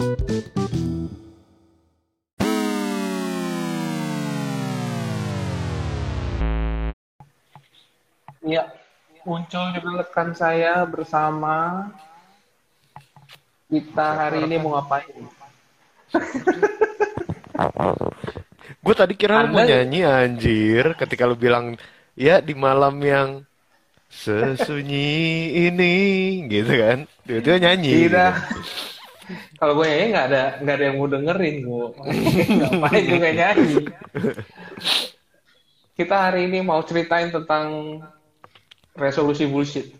Iya, muncul juga rekan saya bersama kita hari ini mau ngapain? Gue tadi kira lu mau Anda- nyanyi anjir ketika lu bilang ya di malam yang sesunyi ini gitu kan. Tiba-tiba nyanyi. Tidak. gitu. Kalau gue nyanyi nggak ada nggak ada yang mau dengerin gue. Ngapain juga nyanyi? Kita hari ini mau ceritain tentang resolusi bullshit.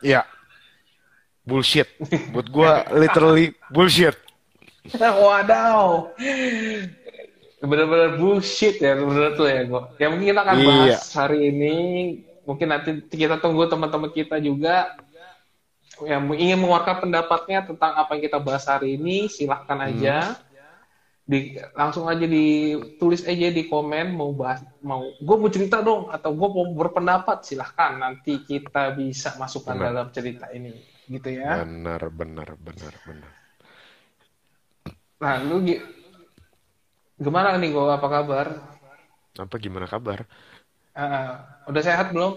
Ya. Bullshit. Buat gue literally bullshit. Wadaw. Bener-bener bullshit ya bener tuh ya gue. Yang mungkin kita akan Iya. bahas hari ini. Mungkin nanti kita tunggu teman-teman kita juga yang ingin mengeluarkan pendapatnya tentang apa yang kita bahas hari ini. Silahkan aja. Di, langsung aja ditulis aja di komen mau bahas mau gue mau cerita dong atau gue mau berpendapat silahkan nanti kita bisa masukkan Benar. dalam cerita ini gitu ya Benar, benar, benar, benar. nah lu gi- gimana nih gue apa kabar Apa gimana kabar? Ah, udah sehat belum?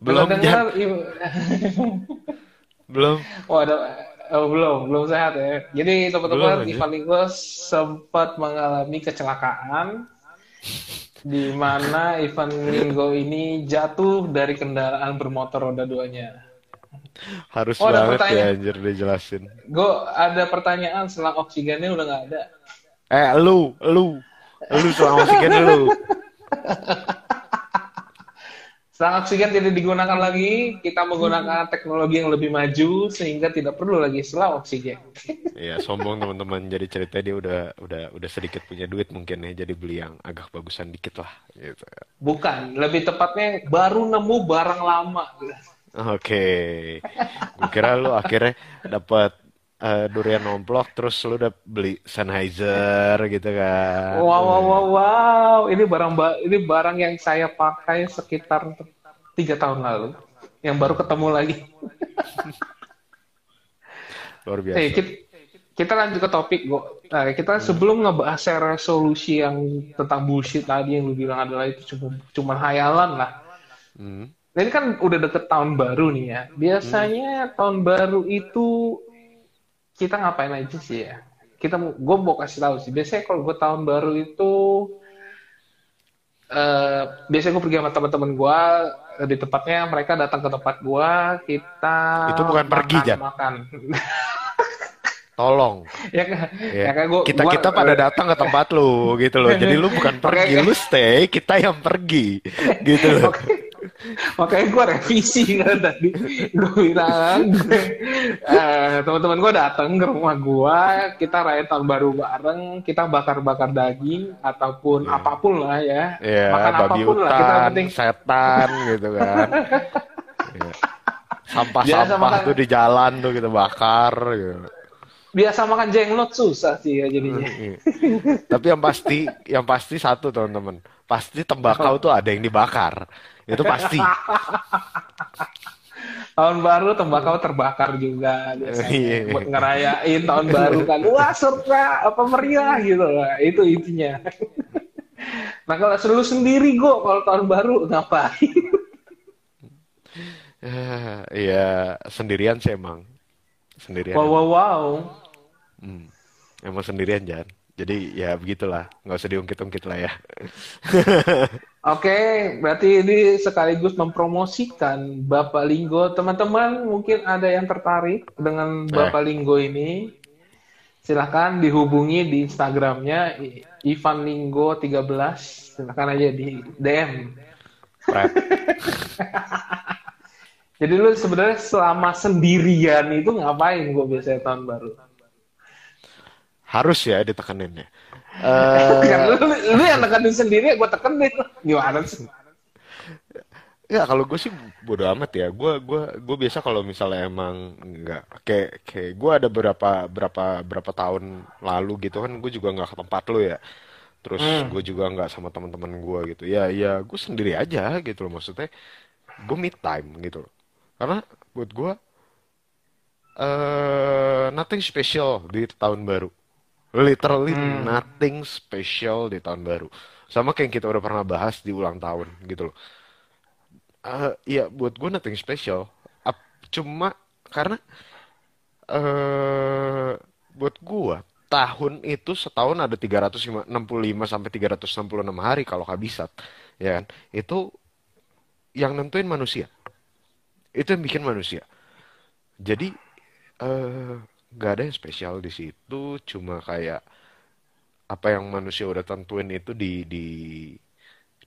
Belum, dengar. Belum. Oh, ada oh, belum, belum sehat ya. Jadi teman-teman. Ivan Linggo sempat mengalami kecelakaan di mana Ivan Linggo ini jatuh dari kendaraan bermotor roda duanya. Harus Oh, ada banget ya anjir dijelasin. Gue ada pertanyaan selang oksigennya udah nggak ada. Eh, lu, lu. Lu selama oksigen lu. Selang oksigen tidak digunakan lagi, kita menggunakan teknologi yang lebih maju sehingga tidak perlu lagi selang oksigen. Iya, sombong teman-teman. Jadi ceritanya dia udah udah udah sedikit punya duit mungkin ya, jadi beli yang agak bagusan dikit lah gitu. Bukan, lebih tepatnya baru nemu barang lama. Oke. Gue kira lu akhirnya dapat eh, durian nomplok terus lu udah beli Sennheiser gitu kan. Wow, wow, wow, wow. Ini barang ba- ini barang yang saya pakai sekitar tiga tahun lalu, yang baru ketemu lagi. Luar Eh, biasa. kita, kita lanjut ke topik. Nah, kita sebelum ngebahas resolusi yang tentang bullshit tadi yang lu bilang adalah itu cuma cuma hayalan lah. Hmm. Ini kan udah deket tahun baru nih ya. Biasanya tahun baru itu kita ngapain aja sih ya? Kita mau, gue mau kasih tahu sih. Biasanya kalau gue tahun baru itu, eh biasanya gue pergi sama teman-teman gue di tempatnya. Mereka datang ke tempat gue. Kita Itu bukan pergi, makan, Jan. Makan. Tolong. ya kan? Ya. Ya kan gua, kita gua- kita pada datang ke tempat lu gitu loh. Jadi lu bukan pergi, lu stay, kita yang pergi gitu loh. Makanya gue revisi kan tadi. Gue bilang, eh, teman-teman gue datang ke rumah gue, kita rayain tahun baru bareng, kita bakar-bakar daging ataupun Iya. apa pun lah ya. Ya, Makan babi apa pun lah, kita penting setan gitu kan. Ya. Biasa Sampah-sampah makan- tuh di jalan tuh kita bakar gitu. Biasa makan jenglot susah sih ya jadinya. Iya. Tapi yang pasti, yang pasti satu teman-teman, pasti tembakau tuh ada yang dibakar. Itu pasti. Tahun baru tembakau terbakar juga biasanya Iya. buat ngerayain tahun baru kan. Wah, surprise apa meriah gitu lah. Itu intinya. Nah, kalau lu sendiri gue kalau tahun baru ngapain? Eh, Iya, sendirian sih emang. Sendirian. Wow, wow, wow. Hmm. Emang sendirian, Jan. Jadi ya begitulah, nggak usah diungkit-ungkit lah ya. Oke, berarti ini sekaligus mempromosikan Bapak Linggo. Teman-teman mungkin ada yang tertarik dengan Bapak Linggo ini. Silahkan dihubungi di Instagramnya Ivan Linggo 13. Silahkan aja di DM. Jadi lu sebenarnya selama sendirian itu ngapain gue biasanya tahun baru? Harus ya ditekanin ya. Eh, Kan lu, lu yang tekenin sendiri, gue tekenin. Gimana sih? Ya kalau gue sih bodo amat ya. Gue gua gue biasa kalau misalnya emang nggak kayak kayak gue ada berapa berapa berapa tahun lalu gitu kan gue juga nggak ke tempat lo ya. Terus Hmm. gue juga nggak sama teman-teman gue gitu. Ya ya gue sendiri aja gitu loh maksudnya. Gue me time gitu loh. Karena buat gue eh nothing special di tahun baru. Literally Hmm. nothing special di tahun baru. Sama kayak yang kita udah pernah bahas di ulang tahun gitu loh. Eh, ya buat gue nothing special. Ap- cuma karena eh buat gue tahun itu setahun ada 365 sampai 366 hari kalau kabisat, ya kan? Itu yang nentuin manusia. Itu yang bikin manusia. Jadi eh nggak ada yang spesial di situ, cuma kayak apa yang manusia udah tentuin itu di di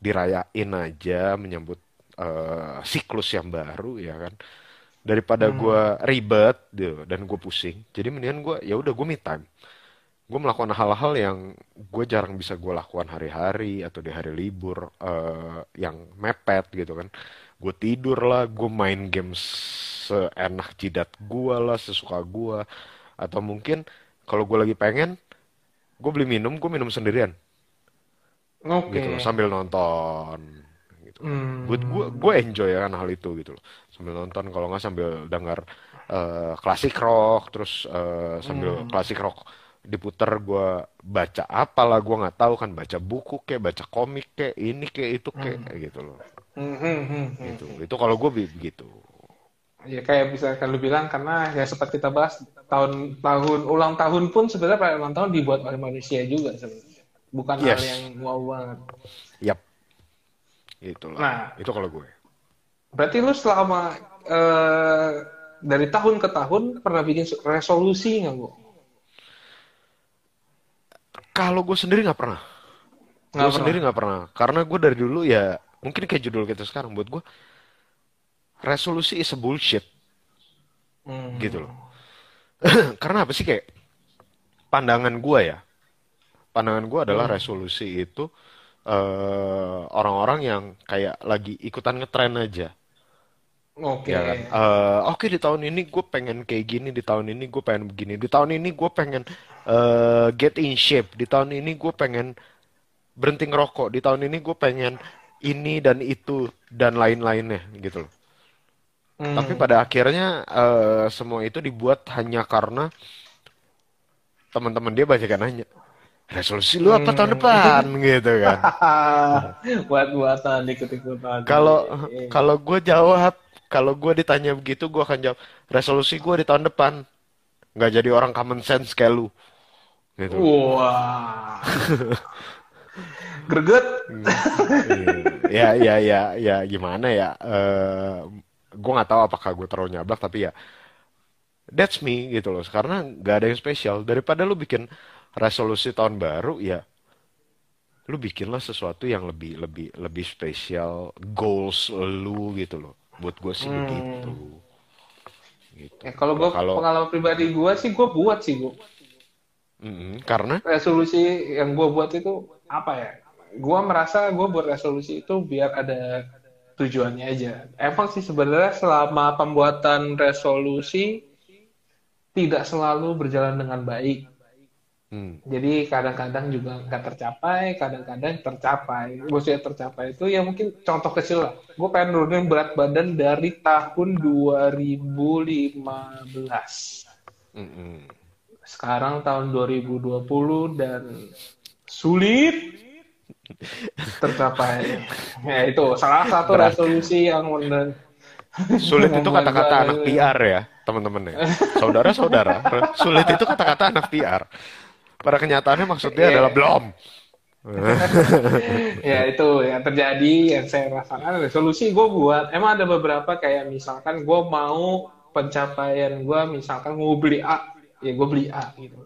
dirayain aja menyambut eh, siklus yang baru ya kan. Daripada gua ribet gitu, dan gue pusing, jadi mendingan gue ya udah gue me time. Gue melakukan hal-hal yang gue jarang bisa gue lakukan hari-hari atau di hari libur eh, yang mepet gitu kan. Gue tidur lah, gue main game seenak jidat gue lah, sesuka gue. Atau mungkin kalau gue lagi pengen, gue beli minum, gue minum sendirian Oke. gitu loh, sambil nonton gitu. Hmm. Buat gue, gue enjoy kan hal itu gitu loh. Sambil nonton, kalau nggak sambil dengar eh, klasik rock, terus eh, sambil Hmm. klasik rock diputer gue baca apalah gue nggak tahu kan baca buku kayak baca komik kayak ini kayak itu kayak kayak gitu loh Hmm, hmm, hmm, hmm. gitu itu kalau gue begitu Ya kayak bisa kan lu bilang karena ya sempat kita bahas tahun tahun ulang tahun pun sebenarnya perayaan ulang tahun dibuat oleh manusia juga sebenarnya. Bukan hal Yes. yang wow banget. yap itulah Nah. itu kalau gue Berarti lu selama eh, dari tahun ke tahun pernah bikin resolusi nggak, Bu? kalau gue sendiri nggak pernah gue pernah. sendiri nggak pernah karena gue dari dulu ya mungkin kayak judul kita sekarang buat gue resolusi is a bullshit. Hmm. gitu loh. Karena apa sih kayak pandangan gue ya? Pandangan gue adalah resolusi itu eh, orang-orang yang kayak lagi ikutan ngetren aja. Oke. ya kan? Eh, oke di tahun ini gue pengen kayak gini di tahun ini gue pengen begini di tahun ini gue pengen eh, get in shape di tahun ini gue pengen berhenti ngerokok di tahun ini gue pengen ini dan itu dan lain-lainnya gitu loh Hmm. tapi pada akhirnya eh, semua itu dibuat hanya karena teman-teman dia banyak yang nanya resolusi lu apa tahun depan gitu kan Buat-buatan ikut-ikutan. kalau Iya. kalau gue jawab kalau gue ditanya begitu gue akan jawab resolusi gue di tahun depan nggak jadi orang common sense kayak lu gitu Wah. Greget. ya ya ya ya gimana ya eh gue nggak tahu apakah gue terlalu nyablak tapi ya that's me gitu loh. Karena nggak ada yang spesial. Daripada lu bikin resolusi tahun baru ya lu bikinlah sesuatu yang lebih lebih lebih spesial goals lu gitu loh. Buat gue sih begitu. Gitu. Ya, kalau gue Kalau- pengalaman pribadi gue sih gue buat sih gue Mm-mm, karena? Resolusi yang gue buat itu apa ya? Gue merasa gue buat resolusi itu biar ada tujuannya aja. Emang sih sebenarnya selama pembuatan resolusi tidak selalu berjalan dengan baik. hmm, Jadi kadang-kadang juga nggak tercapai, kadang-kadang tercapai. Maksudnya tercapai itu ya mungkin contoh kecil lah. Gue pengen nurunin berat badan dari tahun 2015. mm-mm. Sekarang tahun 2020 dan sulit tercapai. Ya itu salah satu Berat. resolusi yang men- Sulit itu kata-kata anak PR ya, teman-teman ya. Saudara-saudara, sulit itu kata-kata anak PR. Pada kenyataannya maksudnya Iya. adalah belum. ya itu yang terjadi yang saya rasakan resolusi gue buat emang ada beberapa kayak misalkan gue mau pencapaian gue misalkan mau beli A ya gue beli A gitu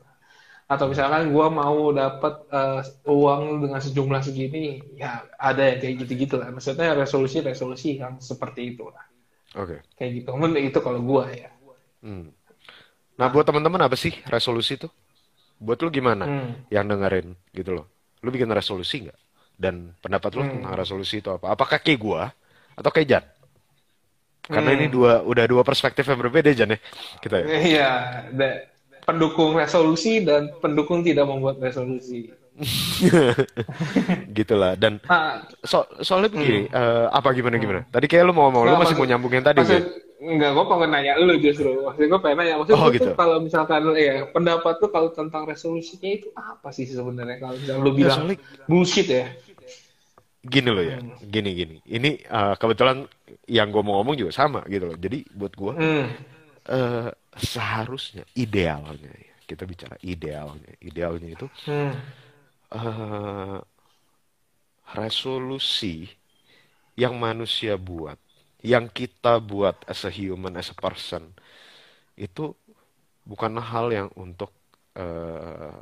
atau misalkan gue mau dapat eh, uang dengan sejumlah segini ya ada yang kayak gitu-gitu lah maksudnya resolusi-resolusi yang seperti itu lah Oke. kayak gitu Men, itu kalau gue ya Hmm. Nah, buat teman-teman apa sih resolusi itu? Buat lu gimana Hmm. yang dengerin gitu loh? Lu bikin resolusi nggak? Dan pendapat lu Hmm. tentang resolusi itu apa? Apakah kayak gua atau kayak Jan? Karena Hmm. ini dua udah dua perspektif yang berbeda Jan ya kita ya. iya pendukung resolusi dan pendukung tidak membuat resolusi Gitulah. Dan nah so- soalnya begini, eh, apa gimana gimana? Tadi kayak lu mau ngomong, lu masih mau maksud- nyambung yang tadi maksud, gitu. Enggak, gue pengen nanya lu justru. Maksudnya gue pengen nanya, maksudnya Oh, gitu. kalau misalkan ya pendapat tuh kalau tentang resolusinya itu apa sih sebenarnya kalau lu Ya, bilang soalnya bullshit ya? gini loh ya, gini gini. Ini eh, kebetulan yang gue mau ngomong juga sama gitu loh. Jadi buat gue Hmm. eh, seharusnya idealnya ya, kita bicara idealnya, idealnya itu Hmm. eh, resolusi yang manusia buat, yang kita buat as a human, as a person, itu bukan hal yang untuk eh,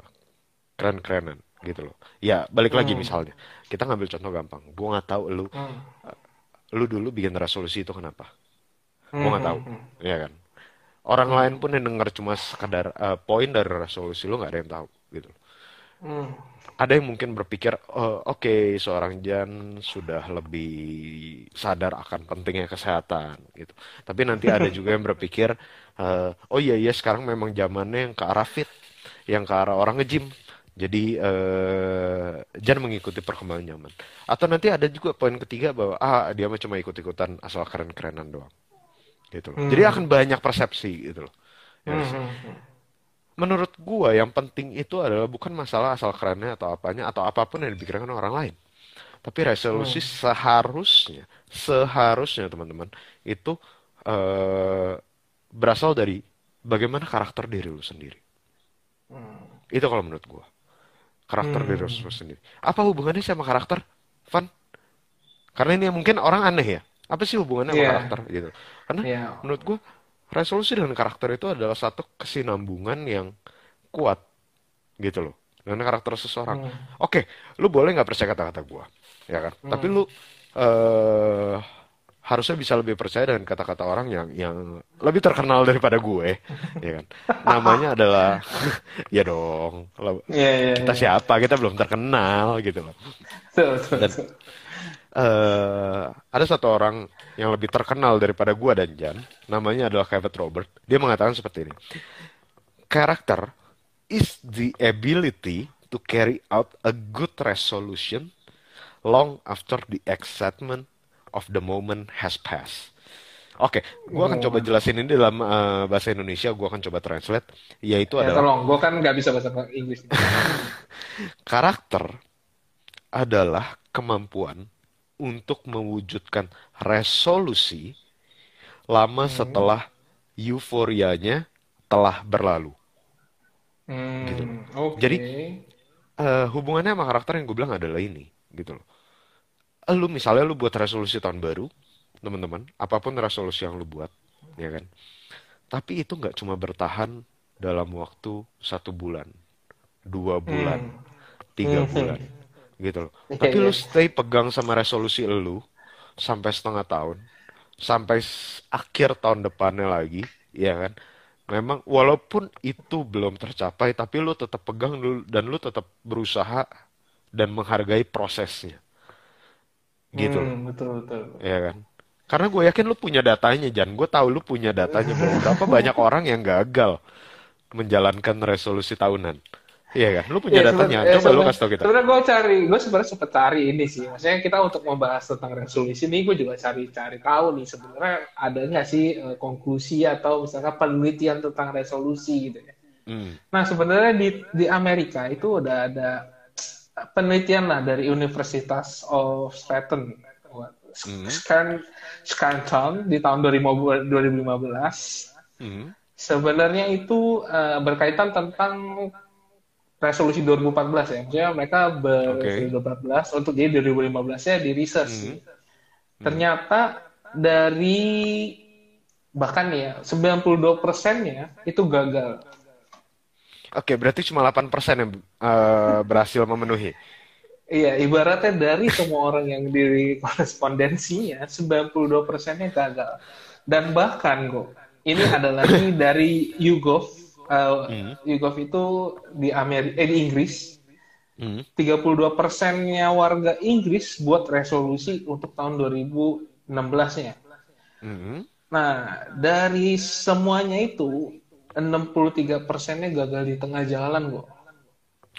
keren-kerenan gitu loh. Ya balik lagi Hmm. misalnya, kita ngambil contoh gampang. Gue nggak tahu lu, Hmm. lu dulu bikin resolusi itu kenapa? Hmm. Gue nggak tahu, hmm, ya kan? Orang lain pun yang denger cuma sekadar eh, poin dari resolusi lu nggak ada yang tahu gitu. Hmm. Ada yang mungkin berpikir, "Oh, oke, seorang Jan sudah lebih sadar akan pentingnya kesehatan gitu. Tapi nanti ada juga yang berpikir, eh, oh iya iya sekarang memang zamannya yang ke arah fit, yang ke arah orang nge-gym. Jadi eh, Jan mengikuti perkembangan zaman. Atau nanti ada juga poin ketiga bahwa ah dia mah cuma ikut-ikutan asal keren-kerenan doang. Gitu loh. Jadi akan banyak persepsi gitu loh. Ya, Hmm. hmm, hmm. menurut gua yang penting itu adalah bukan masalah asal kerennya atau apanya atau apa pun yang dipikirkan orang lain. Tapi resolusi seharusnya, seharusnya teman-teman itu eh, berasal dari bagaimana karakter diri lu sendiri. Itu kalau menurut gua. Karakter diri lu sendiri. Apa hubungannya sama karakter? Van? Karena ini mungkin orang aneh ya. Apa sih hubungannya sama Iya. karakter gitu? Karena Iya. menurut gua resolusi dan karakter itu adalah satu kesinambungan yang kuat gitu loh dengan karakter seseorang. Oke, lu boleh nggak percaya kata-kata gua, ya kan? Tapi lu eh harusnya bisa lebih percaya dengan kata-kata orang yang yang lebih terkenal daripada gue, ya kan? Namanya adalah ya dong, Iya, iya, kita iya. siapa? Kita belum terkenal gitu loh. Betul, betul, Dan- eh ada satu orang yang lebih terkenal daripada gua dan Jan, namanya adalah Kevin Robert. Dia mengatakan seperti ini. Character is the ability to carry out a good resolution long after the excitement of the moment has passed. Oke, gua akan coba jelasin ini dalam eh, bahasa Indonesia. Gua akan coba translate, yaitu Ya, adalah tolong, gue kan nggak bisa bahasa Inggris. Karakter adalah kemampuan untuk mewujudkan resolusi lama setelah euforianya telah berlalu. Hmm, oke. Jadi, Eh, hubungannya sama karakter yang gue bilang adalah ini, gitu loh. Lu misalnya lu buat resolusi tahun baru, teman-teman, apa pun resolusi yang lu buat, ya kan. Tapi itu nggak cuma bertahan dalam waktu satu bulan, dua bulan, tiga Hmm. bulan, gitu loh. Iya, Tapi lu iya. stay pegang sama resolusi lu sampai setengah tahun, sampai akhir tahun depannya lagi, ya kan. Memang walaupun itu belum tercapai, tapi lu tetap pegang dulu dan lu tetap berusaha dan menghargai prosesnya, gitu loh, Hmm, betul, betul. ya kan. Karena gue yakin lu punya datanya, Jan. Gue tahu lu punya datanya berapa banyak orang yang gagal menjalankan resolusi tahunan. Iya kan? Lu punya Iya, datanya. seben- Coba lu seben- kasih tau kita. Sebenarnya gue cari, gue sebenarnya sempet cari ini sih. Maksudnya kita untuk membahas tentang resolusi ini, gue juga cari-cari tahu nih sebenarnya ada nggak sih eh, konklusi atau misalkan penelitian tentang resolusi gitu ya. Hmm. Nah sebenarnya di di Amerika itu udah ada penelitian lah dari Universitas of Stratton, Hmm. Scan Scranton di tahun 2000 2015 Hmm. Sebenarnya itu eh, berkaitan tentang resolusi 2014 ya. Maksudnya mereka ber 2014 untuk jadi 2015-nya di research. Hmm. Ternyata dari bahkan ya 92 persennya itu gagal. Oke, berarti cuma 8% yang eh, berhasil memenuhi. Iya, ibaratnya dari semua orang yang di korespondensinya 92 persennya gagal. Dan bahkan kok ini ada lagi dari YouGov. Eh, YouGov itu di Amerika, eh, di Inggris. Hmm. 32 persennya warga Inggris buat resolusi untuk tahun 2016-nya. Hmm. Nah, dari semuanya itu 63 persennya gagal di tengah jalan kok.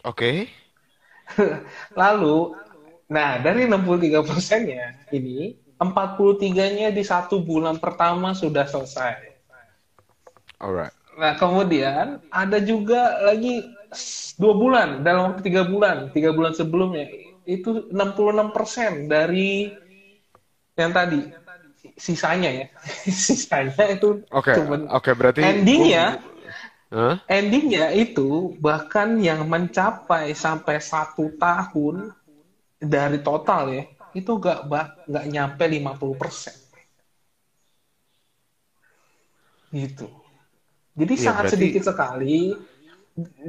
Oke. Lalu, nah dari 63 persennya ini 43-nya di satu bulan pertama sudah selesai. Alright. Nah, kemudian ada juga lagi dua bulan dalam waktu tiga bulan, tiga bulan sebelumnya itu 66% dari yang tadi sisanya ya, sisanya itu Oke, cuman oke berarti endingnya Hah? endingnya itu bahkan yang mencapai sampai satu tahun dari total ya itu ba- nggak nyampe 50% gitu jadi Iya, sangat berarti- sedikit sekali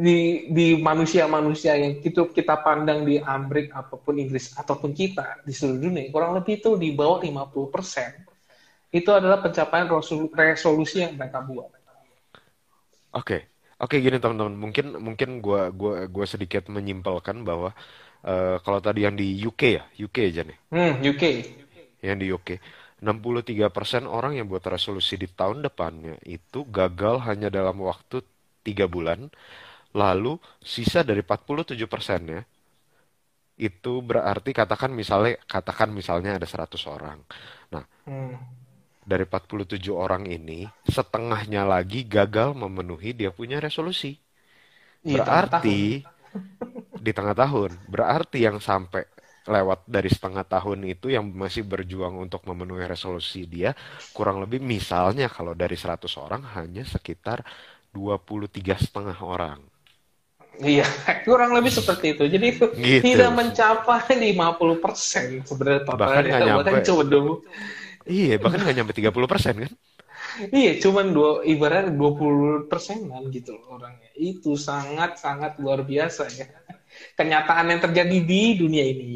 di di manusia-manusia yang itu kita pandang di Amerika apa pun Inggris ataupun kita di seluruh dunia kurang lebih itu di bawah 50% itu adalah pencapaian resolu- resolusi yang mereka buat. Oke, oke gini teman-teman, mungkin mungkin gua gua gua sedikit menyimpulkan bahwa eh, kalau tadi yang di UK ya, UK aja nih, Hmm, UK. yang di UK, 63% orang yang buat resolusi di tahun depannya itu gagal hanya dalam waktu tiga bulan, lalu sisa dari 47 persennya itu berarti katakan misalnya katakan misalnya ada 100 orang. Nah, Hmm. dari 47 orang ini setengahnya lagi gagal memenuhi dia punya resolusi. Iya, Berarti di tengah tahun, berarti yang sampai lewat dari setengah tahun itu yang masih berjuang untuk memenuhi resolusi dia kurang lebih misalnya kalau dari 100 orang hanya sekitar 23 setengah orang. Iya, kurang lebih seperti itu. Jadi itu Gitu. tidak mencapai 50% sebenarnya Bahkan totalnya. nggak Bahkan nyampe. cuma Iya, bahkan nggak nyampe 30 persen kan? iya, cuman dua, ibaratnya 20 persenan gitu loh orangnya. Itu sangat-sangat luar biasa ya. Kenyataan yang terjadi di dunia ini.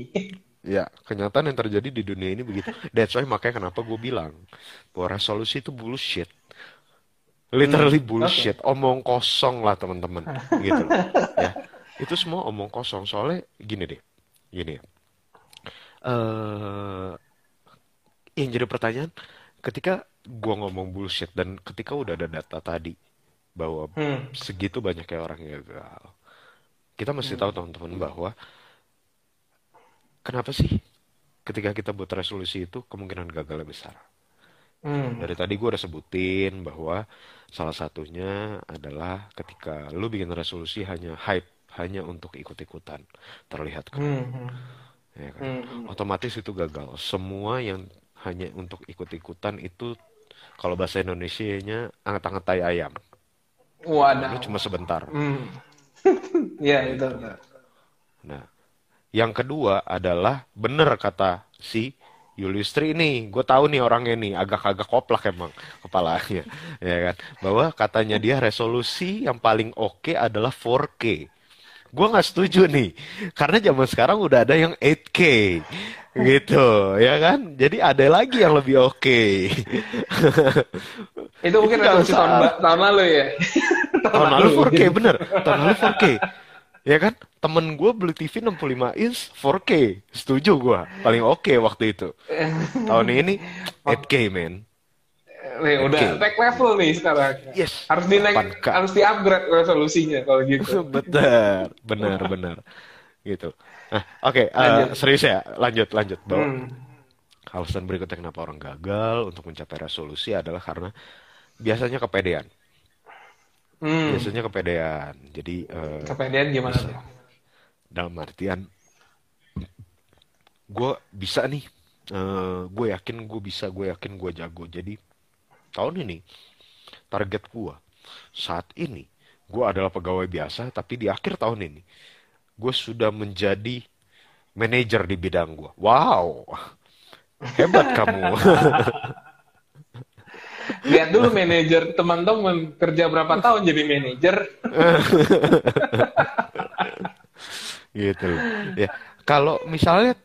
Ya, kenyataan yang terjadi di dunia ini begitu. That's why makanya kenapa gue bilang bahwa resolusi itu bullshit. Literally bullshit, omong kosong lah teman-teman, gitu. Ya, itu semua omong kosong. Soalnya gini deh, gini. eh yang jadi pertanyaan, ketika gua ngomong bullshit dan ketika udah ada data tadi bahwa Hmm. segitu banyaknya orang yang gagal, kita mesti tahu teman-teman bahwa kenapa sih ketika kita buat resolusi itu kemungkinan gagalnya besar. Hmm. Dari tadi gue udah sebutin bahwa salah satunya adalah ketika lu bikin resolusi hanya hype, hanya untuk ikut-ikutan, terlihat keren, Hmm. ya kan? Hmm. Otomatis itu gagal. Semua yang hanya untuk ikut-ikutan itu kalau bahasa Indonesianya anget-anget tai ayam. Lu Waduh. cuma sebentar. Hmm. Ya itu. Nah, yang kedua adalah bener kata si Julius Tri ini, gue tahu nih orangnya nih agak-agak koplak emang kepalanya, ya kan? Bahwa katanya dia resolusi yang paling oke adalah 4K. Gue nggak setuju nih, karena zaman sekarang udah ada yang 8K, gitu, ya kan? Jadi ada lagi yang lebih oke. Itu mungkin Itu nggak resolusi tahun, tahun lalu ya. Tahun lalu 4K bener, tahun lalu 4K. Ya kan? Temen gue beli TV 65 inch 4K. Setuju gue. Paling oke waktu itu. Tahun ini 8K men. Nih, udah Oke. naik level nih sekarang. Yes. Harus di 8K. harus di upgrade resolusinya kalau gitu. Bener, benar, benar. Gitu. Nah, oke, eh, Lanjut. serius ya, lanjut, lanjut. Bahwa Hmm. alasan berikutnya kenapa orang gagal untuk mencapai resolusi adalah karena biasanya kepedean. Hmm. Biasanya kepedean. Jadi eh, Kepedean gimana bisa. dalam artian gue bisa nih gue yakin gue bisa gue yakin gue jago jadi tahun ini target gue saat ini gue adalah pegawai biasa tapi di akhir tahun ini gue sudah menjadi manajer di bidang gue wow hebat kamu Lihat dulu manajer teman-teman kerja berapa tahun jadi manajer. gitu ya kalau misalnya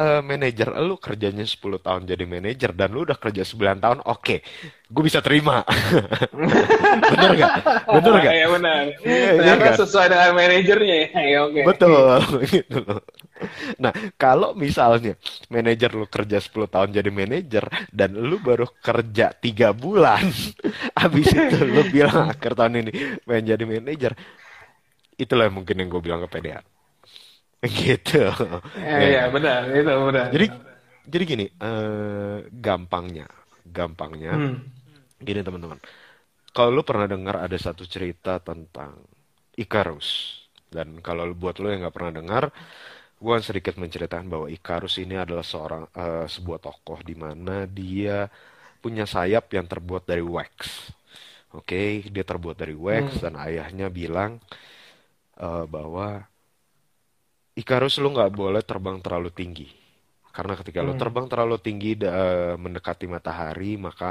eh, manajer lu kerjanya 10 tahun jadi manajer dan lu udah kerja 9 tahun oke gue bisa terima bener gak bener gak Iya benar. Iya, kan? sesuai dengan manajernya ya. Ya oke. betul gitu loh nah kalau misalnya manajer lu kerja 10 tahun jadi manajer dan lu baru kerja tiga bulan habis itu lu bilang akhir tahun ini pengen jadi manajer itulah mungkin yang gue bilang kepedean gitu Eh, Iya benar, itu benar. Jadi jadi gini, eh, gampangnya, gampangnya, Hmm. gini teman-teman. Kalau lu pernah dengar ada satu cerita tentang Icarus, dan kalau buat lu yang nggak pernah dengar, gue akan sedikit menceritakan bahwa Icarus ini adalah seorang eh, sebuah tokoh di mana dia punya sayap yang terbuat dari wax. Oke, dia terbuat dari wax Hmm. dan ayahnya bilang eh, bahwa Icarus lu nggak boleh terbang terlalu tinggi. Karena ketika lu Hmm. terbang terlalu tinggi da- eh, mendekati matahari, maka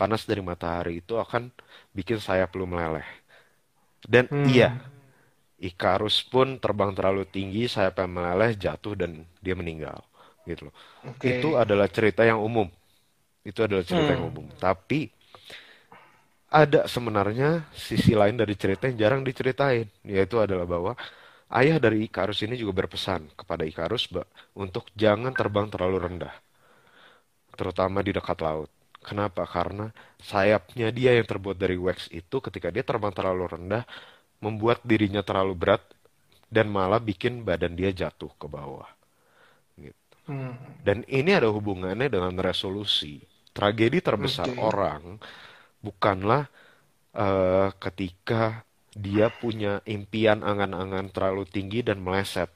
panas dari matahari itu akan bikin sayap lu meleleh. Dan iya, Hmm. Icarus pun terbang terlalu tinggi, sayapnya meleleh, jatuh dan dia meninggal. Gitu loh. Oke. Itu adalah cerita yang umum. Itu adalah cerita yang Hmm. umum. Tapi ada sebenarnya sisi lain dari cerita yang jarang diceritain, yaitu adalah bahwa ayah dari Ikarus ini juga berpesan kepada Ikarus untuk jangan terbang terlalu rendah, terutama di dekat laut. Kenapa? Karena sayapnya dia yang terbuat dari wax itu ketika dia terbang terlalu rendah membuat dirinya terlalu berat dan malah bikin badan dia jatuh ke bawah. Gitu. Hmm. Dan ini ada hubungannya dengan resolusi. Tragedi terbesar Oke. orang bukanlah eh, ketika dia punya impian angan-angan terlalu tinggi dan meleset.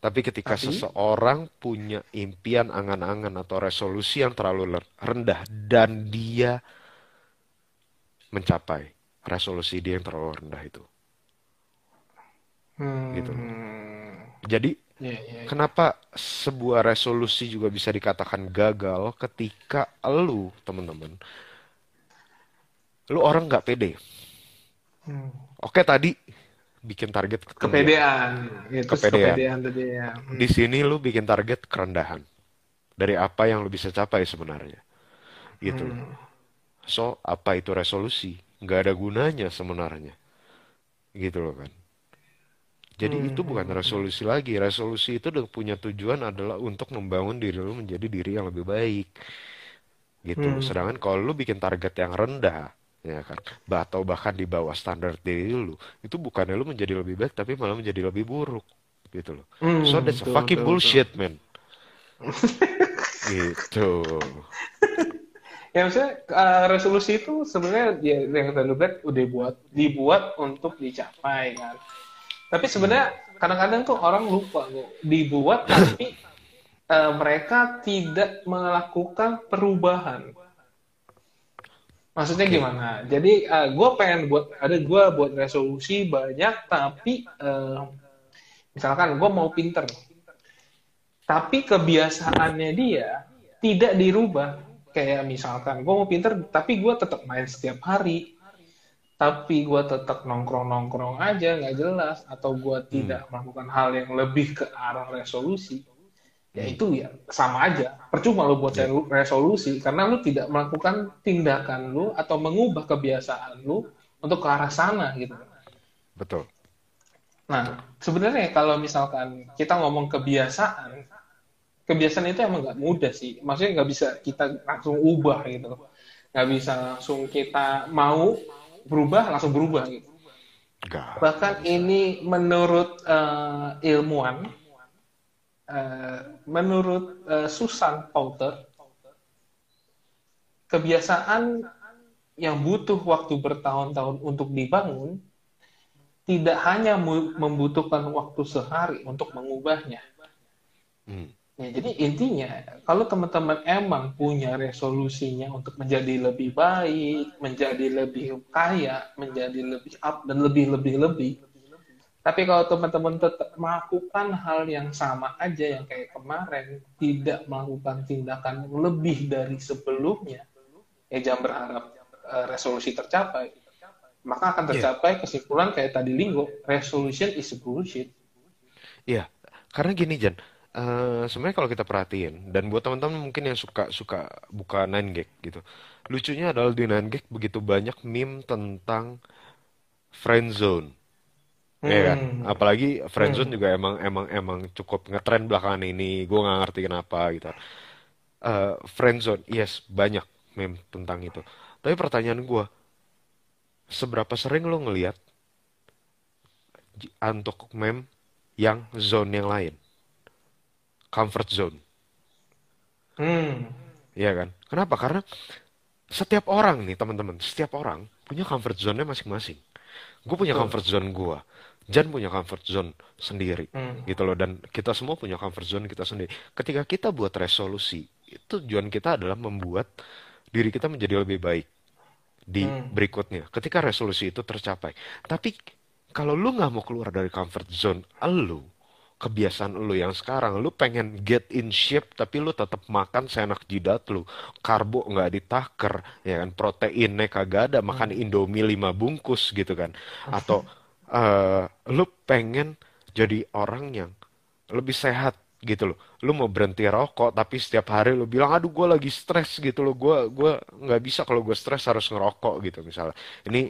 Tapi ketika Tapi seseorang punya impian angan-angan atau resolusi yang terlalu rendah dan dia mencapai resolusi dia yang terlalu rendah itu, gitu hmm. Jadi Ya, ya, ya. Kenapa sebuah resolusi juga bisa dikatakan gagal ketika lu, teman-teman, lu orang nggak pede. Hmm. Oke tadi bikin target Kepedean, itu kepedean. kepedean tadi ya. Hmm. Di sini lu bikin target kerendahan dari apa yang lu bisa capai sebenarnya, gitu loh. Hmm. So apa itu resolusi? Nggak ada gunanya sebenarnya, gitu loh kan. Jadi Hmm, itu bukan resolusi lagi. Resolusi itu punya tujuan adalah untuk membangun diri lu menjadi diri yang lebih baik. Gitu. Hmm. Sedangkan kalau lu bikin target yang rendah, ya kan, atau bahkan di bawah standar diri lu, itu bukannya lu menjadi lebih baik, tapi malah menjadi lebih buruk. Gitu loh. So Hmm, that's a betul, fucking betul, betul. bullshit, man. Gitu. Ya maksudnya eh, resolusi itu sebenarnya ya, yang tadi bilang udah buat dibuat untuk dicapai kan. Tapi sebenarnya kadang-kadang tuh orang lupa kok dibuat tapi eh, mereka tidak melakukan perubahan. Maksudnya Oke. gimana? Jadi gue pengen buat ada gue buat resolusi banyak tapi eh, misalkan gue mau pinter tapi kebiasaannya dia tidak dirubah. Kayak misalkan gue mau pinter, tapi gue tetap main setiap hari, tapi gue tetap nongkrong-nongkrong aja, nggak jelas, atau gue Hmm. tidak melakukan hal yang lebih ke arah resolusi, ya Hmm. itu ya sama aja. Percuma lo buat Ya. resolusi, karena lo tidak melakukan tindakan lo atau mengubah kebiasaan lo untuk ke arah sana gitu. Betul. Nah, sebenarnya kalau misalkan kita ngomong kebiasaan, kebiasaan itu emang nggak mudah sih. Maksudnya nggak bisa kita langsung ubah gitu. Nggak bisa langsung kita mau berubah, langsung berubah gitu. Gak Bahkan ini menurut eh, ilmuwan, eh, menurut eh, Susan Powter, kebiasaan yang butuh waktu bertahun-tahun untuk dibangun, tidak hanya membutuhkan waktu sehari untuk mengubahnya. Hmm. Ya, jadi intinya, kalau teman-teman emang punya resolusinya untuk menjadi lebih baik, menjadi lebih kaya, menjadi lebih up, dan lebih-lebih-lebih, tapi kalau teman-teman tetap melakukan hal yang sama aja yang kayak kemarin, tidak melakukan tindakan lebih dari sebelumnya, ya jangan berharap eh, resolusi tercapai. Maka akan Iya. tercapai kesimpulan kayak tadi Linggo, resolution is bullshit. Iya, karena gini Jan, eh, sebenarnya kalau kita perhatiin dan buat teman-teman mungkin yang suka suka buka 9gag gitu, lucunya adalah di 9gag begitu banyak meme tentang friend zone, ya kan? Hmm. Apalagi friend zone Hmm. juga emang emang emang cukup ngetren belakangan ini, gue nggak ngerti kenapa gitu. Eh, friend zone, yes banyak meme tentang itu. Tapi pertanyaan gue, seberapa sering lo ngelihat untuk meme yang zone yang lain? comfort zone. Hmm. Iya kan? Kenapa? Karena setiap orang nih teman-teman, setiap orang punya comfort zone-nya masing-masing. Gue punya comfort zone gue, Jan punya comfort zone sendiri, Hmm. gitu loh. Dan kita semua punya comfort zone kita sendiri. Ketika kita buat resolusi, itu tujuan kita adalah membuat diri kita menjadi lebih baik di Hmm. berikutnya. Ketika resolusi itu tercapai. Tapi kalau lu nggak mau keluar dari comfort zone lu, kebiasaan lu yang sekarang, lu pengen get in shape tapi lu tetap makan seenak jidat lu, karbo nggak ditaker, ya kan, proteinnya kagak ada, makan Indomie 5 bungkus gitu kan, atau eh, lu pengen jadi orang yang lebih sehat gitu loh. Lu mau berhenti rokok tapi setiap hari lu bilang aduh gue lagi stres gitu loh. Gue gua nggak bisa kalau gue stres harus ngerokok gitu misalnya. Ini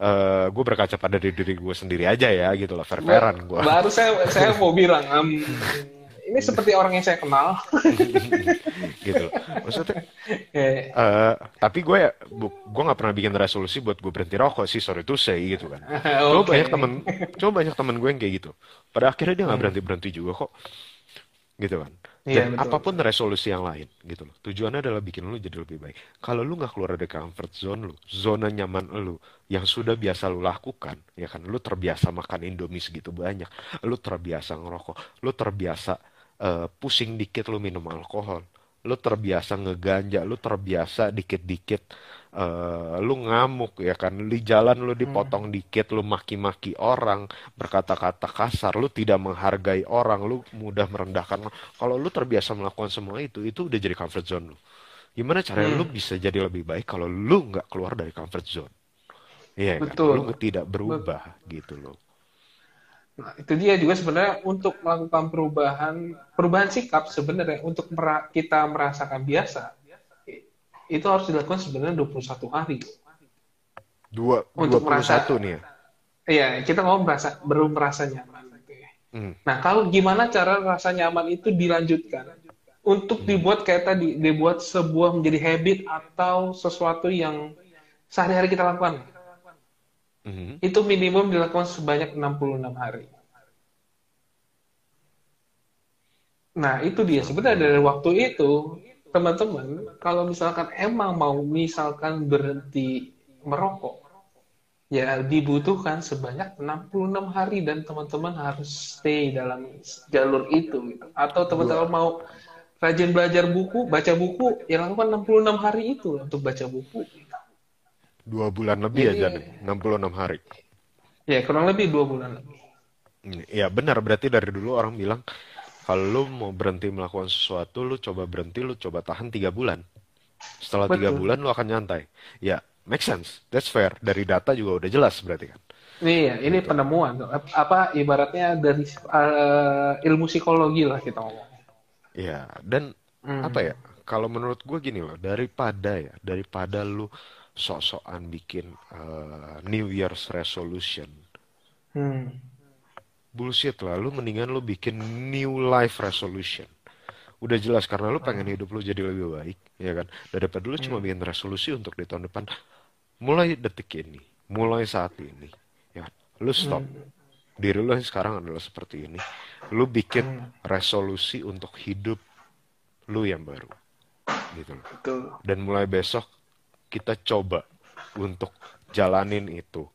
eh gue berkaca pada diri diri gue sendiri aja ya gitu loh. Fair-fairan gue. Baru saya saya mau bilang, em, ini seperti orang yang saya kenal. gitu. Maksudnya Eh, eh tapi gue ya gue nggak pernah bikin resolusi buat gue berhenti rokok sih sorry to say gitu kan. Coba Oke. banyak temen, coba banyak temen gue yang kayak gitu. Pada akhirnya dia nggak berhenti berhenti juga kok, gitu kan. Iya, Dan betul. apa pun resolusi yang lain, gitu loh. Tujuannya adalah bikin lu jadi lebih baik. Kalau lu nggak keluar dari comfort zone lu, zona nyaman lu, yang sudah biasa lu lakukan, ya kan. Lu terbiasa makan Indomie segitu banyak, lu terbiasa ngerokok, lu terbiasa eh, pusing dikit lu minum alkohol, lu terbiasa ngeganja, lu terbiasa dikit-dikit eh, lu ngamuk ya kan? Di jalan lu dipotong dikit lu maki-maki orang berkata-kata kasar lu tidak menghargai orang lu mudah merendahkan kalau lu terbiasa melakukan semua itu itu udah jadi comfort zone lu. Gimana caranya lu bisa jadi lebih baik kalau lu nggak keluar dari comfort zone? Iya kan? Betul. lu tidak berubah gitu loh Nah, itu dia juga sebenarnya untuk melakukan perubahan perubahan sikap sebenarnya untuk mera- kita merasakan biasa itu harus dilakukan sebenarnya 21 hari. dua Untuk 21 nih ya Iya, kita mau merasa baru merasa nyaman gitu ya. Hmm. Nah, kalau gimana cara rasa nyaman itu dilanjutkan untuk dibuat kayak tadi, dibuat sebuah menjadi habit atau sesuatu yang sehari-hari kita lakukan. Mhm. Itu minimum dilakukan sebanyak 66 hari. Nah, itu dia. Sebenarnya dari waktu itu, teman-teman, kalau misalkan emang mau misalkan berhenti merokok, ya dibutuhkan sebanyak 66 hari dan teman-teman harus stay dalam jalur itu. gitu. Atau teman-teman mau rajin belajar buku, baca buku, ya lakukan 66 hari itu untuk baca buku. Dua bulan lebih Jadi- aja nih 66 hari Ya, kurang lebih dua bulan lebih. Ya benar, berarti dari dulu orang bilang kalau lu mau berhenti melakukan sesuatu, lu coba berhenti, lu coba tahan tiga bulan. Setelah tiga bulan lu akan nyantai. Ya, make sense, that's fair. Dari data juga udah jelas berarti kan. Iya, ini penemuan tuh. Ap- Apa ibaratnya dari eh, ilmu psikologi lah kita ngomong. Iya, dan Hmm. apa ya? Kalau menurut gue gini loh, daripada ya, daripada lu sok-sokan bikin eh, New Year's resolution, Hmm. bullshit lah. Lu mendingan lu bikin new life resolution. Udah jelas karena lu pengen hidup lu jadi lebih baik, ya kan? Daripada lu cuma bikin resolusi untuk di tahun depan. Mulai detik ini, mulai saat ini, ya kan? Lu stop. Diri lu yang sekarang adalah seperti ini. Lu bikin resolusi untuk hidup lu yang baru. Gitu loh. Betul. Dan mulai besok kita coba untuk jalanin itu.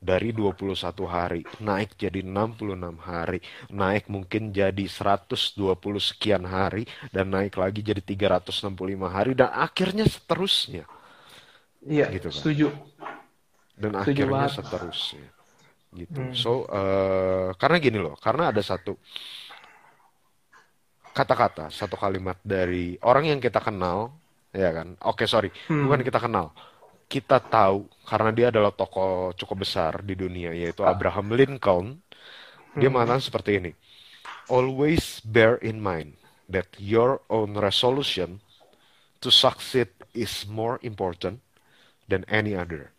Dari 21 hari naik jadi 66 hari, naik mungkin jadi 120 sekian hari dan naik lagi jadi 365 hari dan akhirnya seterusnya. Iya, Gitu kan. setuju. Dan Setuju akhirnya banget. seterusnya. Gitu. So, eh, karena gini loh, karena ada satu kata-kata, satu kalimat dari orang yang kita kenal, ya kan? Oke, sorry, bukan kita kenal. Kita tahu karena dia adalah tokoh cukup besar di dunia, yaitu Abraham Lincoln. Dia mengatakan seperti ini. Always bear in mind that your own resolution to succeed is more important than any other.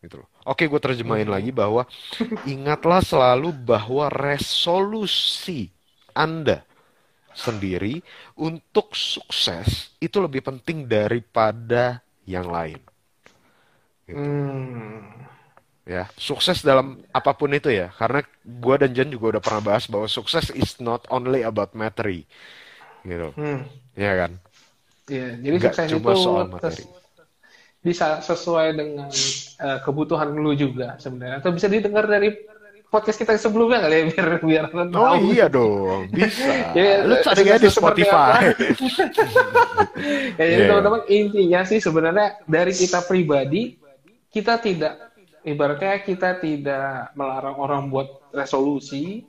Gitu loh. Oke, gue terjemahin lagi bahwa ingatlah selalu bahwa resolusi Anda sendiri untuk sukses itu lebih penting daripada yang lain. Hmm. Ya, sukses dalam apa pun itu ya. Karena gue dan Jan juga udah pernah bahas bahwa sukses is not only about materi. Gitu. Hmm. Ya kan? Iya, jadi Nggak sukses cuma itu soal materi. bisa sesuai dengan eh, kebutuhan lu juga sebenarnya. Atau bisa didengar dari podcast kita sebelumnya kali ya biar biar Oh tahu. iya dong, bisa. Jadi, Lu cari aja di Spotify. Ya, jadi Iya. teman-teman intinya sih sebenarnya dari kita pribadi kita tidak ibaratnya kita tidak melarang orang buat resolusi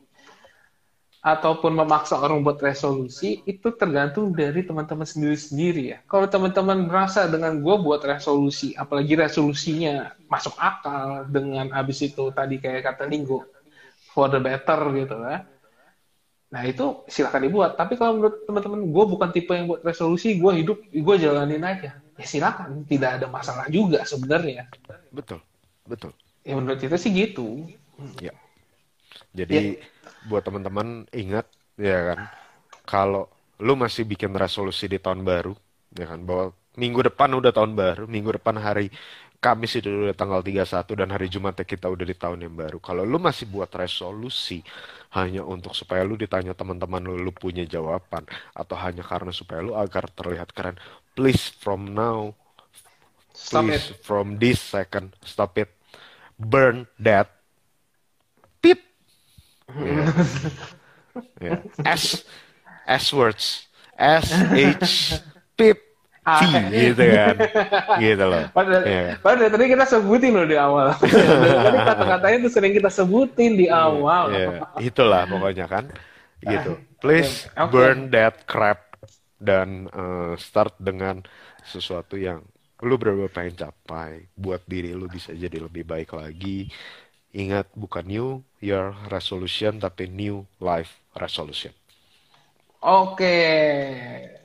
ataupun memaksa orang buat resolusi itu tergantung dari teman-teman sendiri-sendiri ya. Kalau teman-teman merasa dengan gue buat resolusi, apalagi resolusinya masuk akal dengan abis itu tadi kayak kata Linggo for the better gitu ya. Nah itu silahkan dibuat. Tapi kalau menurut teman-teman, gue bukan tipe yang buat resolusi, gue hidup, gue jalanin aja. Ya silakan, tidak ada masalah juga sebenarnya. Betul, betul. Ya menurut kita sih gitu. Ya. Jadi buat teman-teman ingat ya kan, kalau lu masih bikin resolusi di tahun baru, ya kan, bahwa minggu depan udah tahun baru, minggu depan hari Kamis itu udah tanggal 31 dan hari Jumatnya kita udah di tahun yang baru. Kalau lu masih buat resolusi hanya untuk supaya lu ditanya teman-teman lu, lu punya jawaban atau hanya karena supaya lu agar terlihat keren, please from now, Stop please it. from this second, stop it, burn that, pip. Ya. Ya. S S words S H pip. Gitu kan. Gitu loh. Padahal, Iya. padahal tadi kita sebutin loh di awal. Tadi kata-katanya tuh sering kita sebutin di awal. Ya, itulah pokoknya kan. Gitu. Please Oke. burn that crap dan eh, start dengan sesuatu yang lu benar-benar pengen capai. Buat diri lu bisa jadi lebih baik lagi. Ingat bukan new year resolution tapi new life resolution. Oke,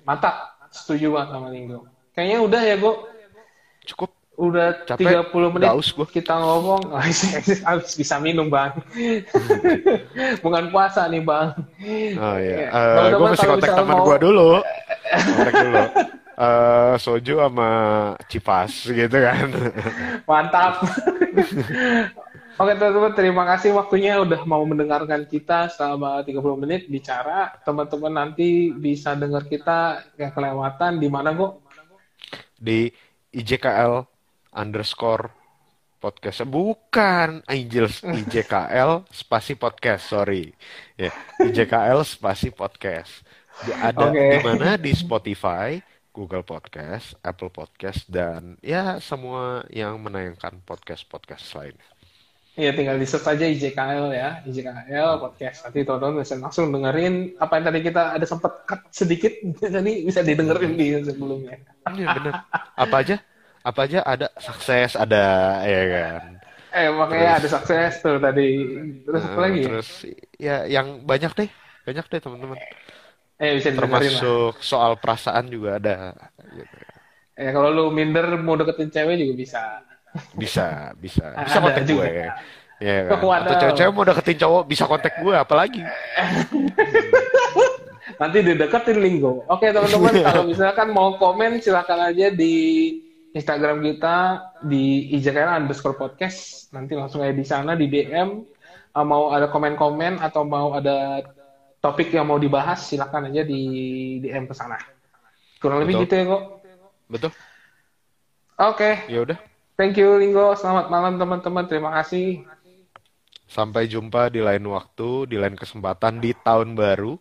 mantap. Setuju banget sama Linggo. Kayaknya udah ya, Go. cukup Udah Capek, 30 menit udah aus gua. kita ngomong. Habis bisa minum, Bang. Bukan puasa nih, Bang. Oh iya, Ya, Eh gue mesti kalau kontak teman mau- gue dulu. Kontak dulu. Eh soju sama cipas gitu kan. Mantap. Oke teman-teman, terima kasih waktunya udah mau mendengarkan kita selama 30 menit bicara. Teman-teman nanti bisa dengar kita yang kelewatan di mana, Go? Di IJKL underscore podcast. Bukan Angels IJKL spasi podcast, sorry. Ya, IJKL spasi podcast. Di- Ada Oke. di mana? Di Spotify, Google Podcast, Apple Podcast, dan ya semua yang menayangkan podcast-podcast lainnya. Iya, tinggal di search aja IJKL ya, IJKL podcast. Nanti teman-teman bisa langsung dengerin apa yang tadi kita ada sempat cut sedikit, tadi bisa didengerin di sebelumnya. Iya benar. Apa aja? Apa aja ada sukses ada ya kan. Eh, makanya ada sukses tuh tadi. Terus apa Nah, lagi? terus ya yang banyak deh, banyak deh teman-teman. Eh, bisa lah. Termasuk soal perasaan juga ada. Gitu. Eh, kalau lu minder mau deketin cewek juga bisa. Bisa, bisa, bisa kontak juga. gue. Ya kan. Atau cewek-cewek mau deketin cowok bisa kontak gue, apalagi. Nanti dideketin Linggo. Oke teman-teman, kalau misalkan mau komen silakan aja di Instagram kita di IJKL underscore podcast. Nanti langsung aja di sana di DM. Uh, Mau ada komen-komen atau mau ada topik yang mau dibahas silakan aja di DM ke sana. Kurang lebih Betul. gitu ya kok. Betul. Oke, Ya udah. Thank you Linggo. Selamat malam teman-teman. Terima kasih. Sampai jumpa di lain waktu, di lain kesempatan di tahun baru,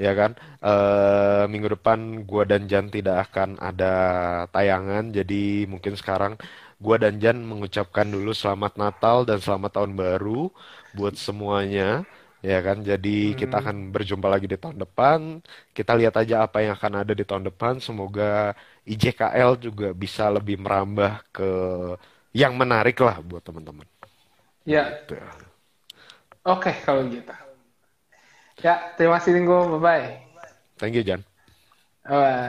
ya kan? Eh minggu depan gua dan Jan tidak akan ada tayangan, jadi mungkin sekarang gua dan Jan mengucapkan dulu selamat Natal dan selamat tahun baru buat semuanya, ya kan? Jadi kita akan berjumpa lagi di tahun depan. Kita lihat aja apa yang akan ada di tahun depan. Semoga IJKL juga bisa lebih merambah ke yang menarik lah buat teman-teman. Ya, Tuh. oke kalau gitu. Ya, terima kasih Linggo. Bye-bye. Thank you, Jan. Bye.